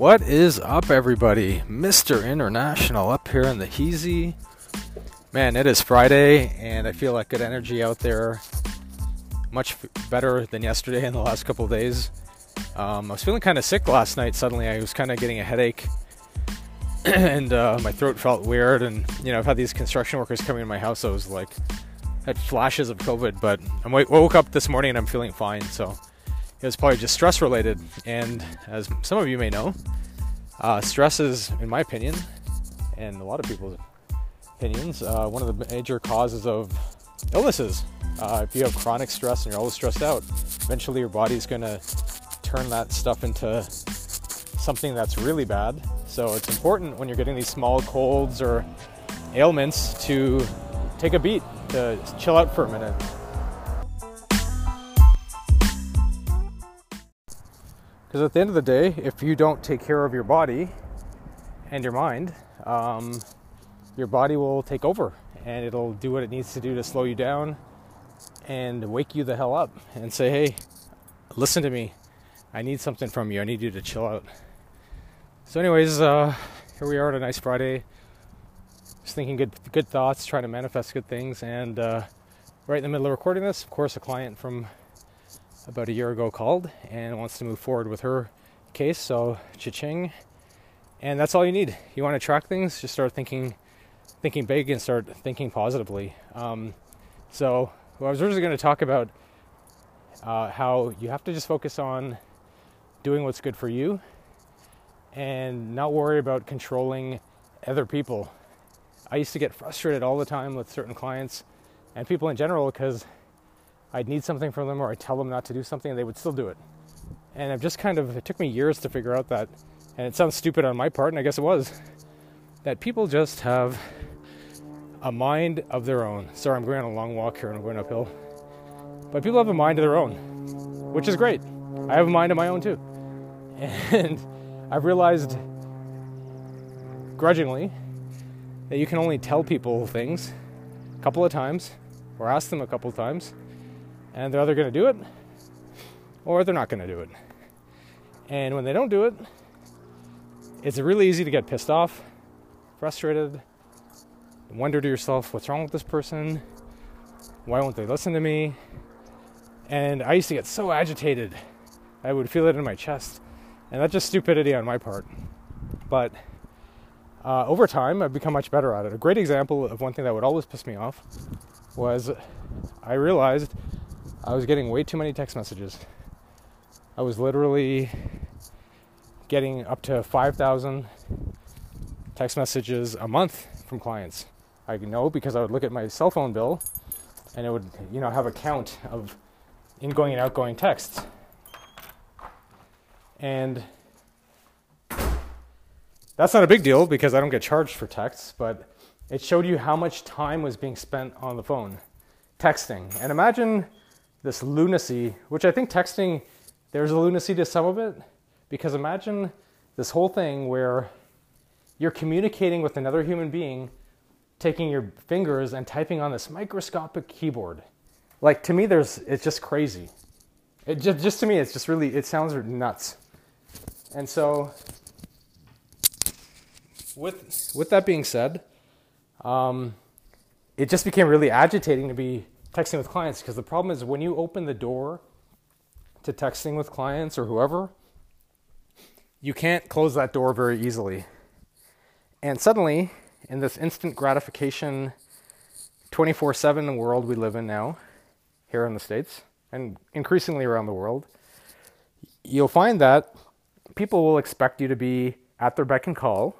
What is up, everybody? Mr. International up here in the Heezy. Man, it is Friday, and I feel like good energy out there. Much better than yesterday and the last couple days. Um, I was feeling kind of sick last night. Suddenly, I was kind of getting a headache, and uh, my throat felt weird. And you know, I've had these construction workers coming in my house. So I was like, had flashes of COVID, but I woke up this morning and I'm feeling fine. So it was probably just stress related. And as some of you may know, uh, stress is, in my opinion, and a lot of people's opinions, uh, one of the major causes of illnesses. Uh, if you have chronic stress and you're always stressed out, eventually your body's going to turn that stuff into something that's really bad. So it's important when you're getting these small colds or ailments to take a beat, to chill out for a minute. Because at the end of the day, if you don't take care of your body and your mind, um, your body will take over and it'll do what it needs to do to slow you down and wake you the hell up and say, hey, listen to me. I need something from you. I need you to chill out. So, anyways, uh, here we are on a nice Friday. Just thinking good, good thoughts, trying to manifest good things. And uh, right in the middle of recording this, of course, a client from about a year ago called and wants to move forward with her case. So, cha-ching. And that's all you need. You want to track things, just start thinking, thinking big and start thinking positively. Um, so, I was originally going to talk about uh, how you have to just focus on doing what's good for you and not worry about controlling other people. I used to get frustrated all the time with certain clients and people in general because I'd need something from them or I'd tell them not to do something and they would still do it. And I've just kind of, it took me years to figure out that, and it sounds stupid on my part, and I guess it was, that people just have a mind of their own. Sorry, I'm going on a long walk here and I'm going uphill. But people have a mind of their own, which is great. I have a mind of my own too. And I've realized grudgingly that you can only tell people things a couple of times or ask them a couple of times and they're either going to do it or they're not going to do it. And when they don't do it, it's really easy to get pissed off, frustrated, wonder to yourself, what's wrong with this person? Why won't they listen to me? And I used to get so agitated. I would feel it in my chest. And that's just stupidity on my part. But uh, over time, I've become much better at it. A great example of one thing that would always piss me off was I realized I was getting way too many text messages. I was literally getting up to 5,000 text messages a month from clients. I know because I would look at my cell phone bill and it would, you know, have a count of ingoing and outgoing texts. And that's not a big deal because I don't get charged for texts, but it showed you how much time was being spent on the phone texting. And imagine this lunacy, which I think texting, there's a lunacy to some of it, because imagine this whole thing where you're communicating with another human being, taking your fingers and typing on this microscopic keyboard. Like to me, there's it's just crazy. It just, just to me, it's just really it sounds nuts. And so, with with that being said, um, it just became really agitating to be texting with clients because the problem is when you open the door to texting with clients or whoever, you can't close that door very easily. And suddenly, in this instant gratification 24 7 world we live in now, here in the States, and increasingly around the world, you'll find that people will expect you to be at their beck and call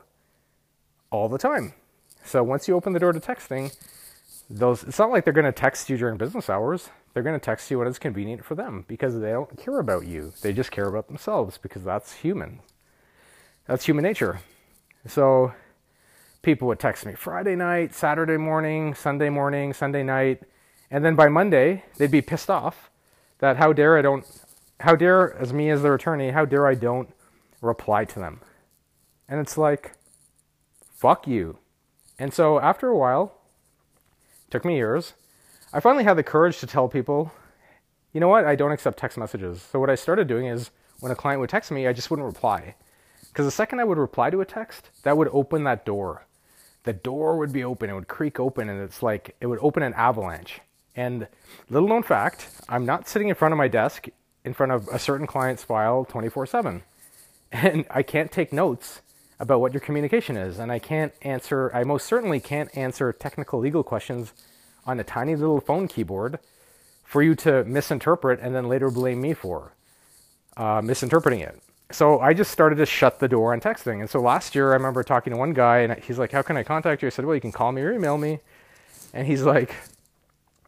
all the time. So once you open the door to texting, those it's not like they're going to text you during business hours. They're going to text you when it's convenient for them because they don't care about you. They just care about themselves because that's human. That's human nature. So people would text me friday night saturday morning sunday morning sunday night and then by monday they'd be pissed off that how dare i don't how dare as me as their attorney how dare i don't reply to them. And it's like fuck you. And so after a while Took me years. I finally had the courage to tell people, you know what, I don't accept text messages. So what I started doing is when a client would text me, I just wouldn't reply. Because the second I would reply to a text, that would open that door. The door would be open, it would creak open, and it's like it would open an avalanche. And little known fact, I'm not sitting in front of my desk in front of a certain client's file 24 7. And I can't take notes about what your communication is. And I can't answer, I most certainly can't answer technical legal questions on a tiny little phone keyboard for you to misinterpret and then later blame me for uh, misinterpreting it. So I just started to shut the door on texting. And so last year, I remember talking to one guy, and he's like, "How can I contact you?" I said, "Well, you can call me or email me." And he's like,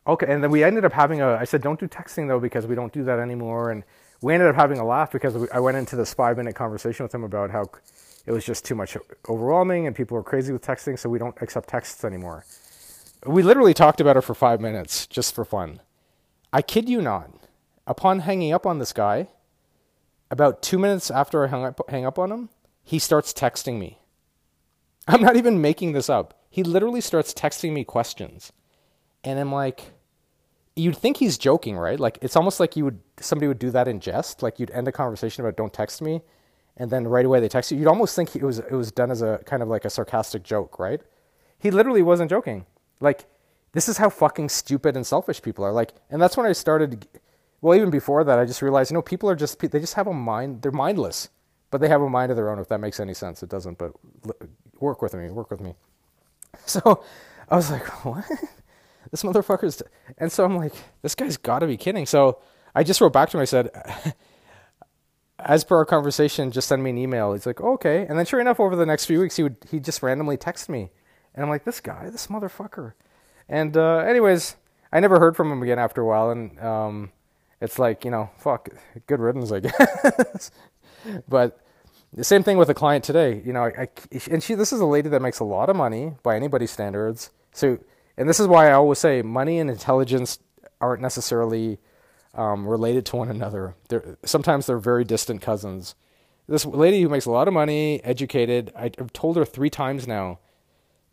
"Okay." And then we ended up having a. I said, "Don't do texting though, because we don't do that anymore." And we ended up having a laugh because we, I went into this five minute conversation with him about how it was just too much overwhelming and people were crazy with texting, so we don't accept texts anymore. We literally talked about it for five minutes just for fun. I kid you not. Upon hanging up on this guy, about two minutes after I hung up, hang up on him, he starts texting me. I'm not even making this up. He literally starts texting me questions. And I'm like, you'd think he's joking, right? Like it's almost like you would somebody would do that in jest. Like you'd end a conversation about don't text me, and then right away they text you. You'd almost think it was it was done as a kind of like a sarcastic joke, right? He literally wasn't joking. Like this is how fucking stupid and selfish people are. Like, and that's when I started well, even before that, I just realized, you know, people are just, they just have a mind, they're mindless, but they have a mind of their own, if that makes any sense. It doesn't, but work with me, work with me. So I was like, what? This motherfucker's, and so I'm like, this guy's gotta be kidding. So I just wrote back to him, I said, as per our conversation, just send me an email. He's like, oh, okay. And then sure enough, over the next few weeks, he would, he just randomly text me. And I'm like, this guy, this motherfucker. And, uh, anyways, I never heard from him again after a while. And, um, it's like you know, fuck, good riddance, I guess. but the same thing with a client today. You know, I, and she, this is a lady that makes a lot of money by anybody's standards. So, and this is why I always say money and intelligence aren't necessarily um, related to one another. They're, sometimes they're very distant cousins. This lady who makes a lot of money, educated, I, I've told her three times now,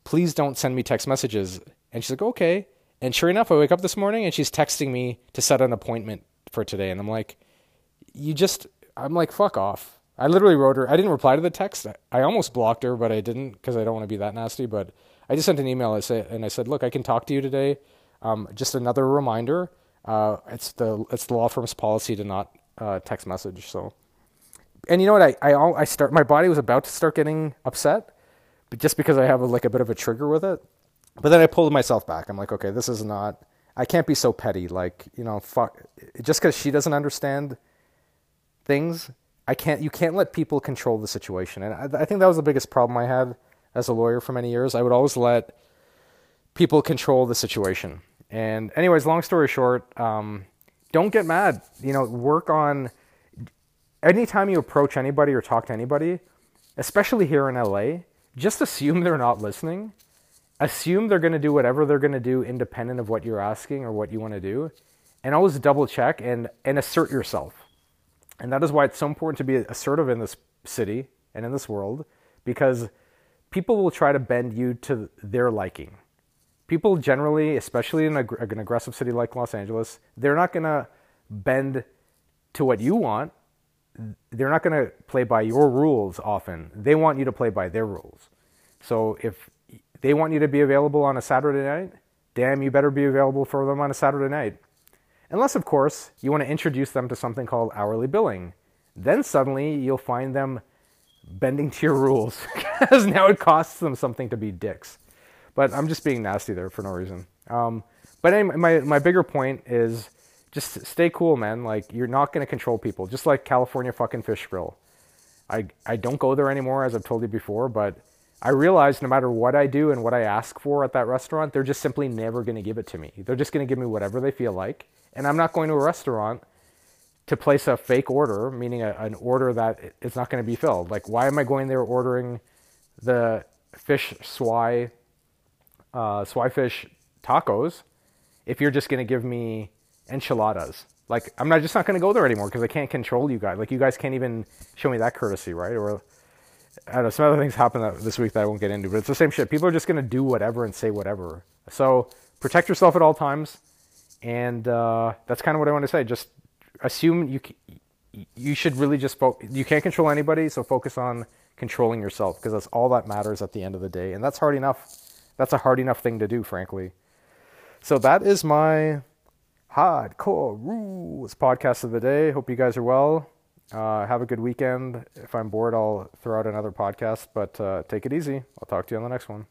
please don't send me text messages. And she's like, okay. And sure enough, I wake up this morning and she's texting me to set an appointment for today. And I'm like, you just, I'm like, fuck off. I literally wrote her. I didn't reply to the text. I almost blocked her, but I didn't because I don't want to be that nasty. But I just sent an email. I said, and I said, look, I can talk to you today. Um, just another reminder. Uh, it's the it's the law firm's policy to not uh, text message. So, and you know what? I, I I start. My body was about to start getting upset, but just because I have a, like a bit of a trigger with it. But then I pulled myself back. I'm like, okay, this is not. I can't be so petty. Like, you know, fuck. Just because she doesn't understand things, I can't. You can't let people control the situation. And I, I think that was the biggest problem I had as a lawyer for many years. I would always let people control the situation. And, anyways, long story short, um, don't get mad. You know, work on. Anytime you approach anybody or talk to anybody, especially here in LA, just assume they're not listening assume they're going to do whatever they're going to do independent of what you're asking or what you want to do and always double check and, and assert yourself and that is why it's so important to be assertive in this city and in this world because people will try to bend you to their liking people generally especially in an aggressive city like los angeles they're not going to bend to what you want they're not going to play by your rules often they want you to play by their rules so if they want you to be available on a Saturday night. Damn, you better be available for them on a Saturday night. Unless, of course, you want to introduce them to something called hourly billing. Then suddenly you'll find them bending to your rules because now it costs them something to be dicks. But I'm just being nasty there for no reason. Um, but anyway, my, my bigger point is just stay cool, man. Like, you're not to control people. Just like California fucking Fish Grill. I, I don't go there anymore, as I've told you before, but I realize no matter what I do and what I ask for at that restaurant, they're just simply never to give it to me. They're just to give me whatever they feel like. And I'm not going to a restaurant to place a fake order, meaning a, an order that is not going to be filled. Like, why am I going there ordering the fish swai, uh, swai fish tacos if you're just going to give me enchiladas? Like, I'm not just not going to go there anymore because I can't control you guys. Like, you guys can't even show me that courtesy, right? Or I don't know, some other things happened this week that I won't get into, but it's the same shit. People are just going to do whatever and say whatever. So protect yourself at all times. And uh, that's kind of what I want to say. Just assume you you should really just focus. You can't control anybody, so focus on controlling yourself because that's all that matters at the end of the day, and that's hard enough. That's a hard enough thing to do, frankly. So that is my hardcore rules podcast of the day. Hope you guys are well. Uh, have a good weekend. If I'm bored, I'll throw out another podcast, but uh, take it easy. I'll talk to you on the next one.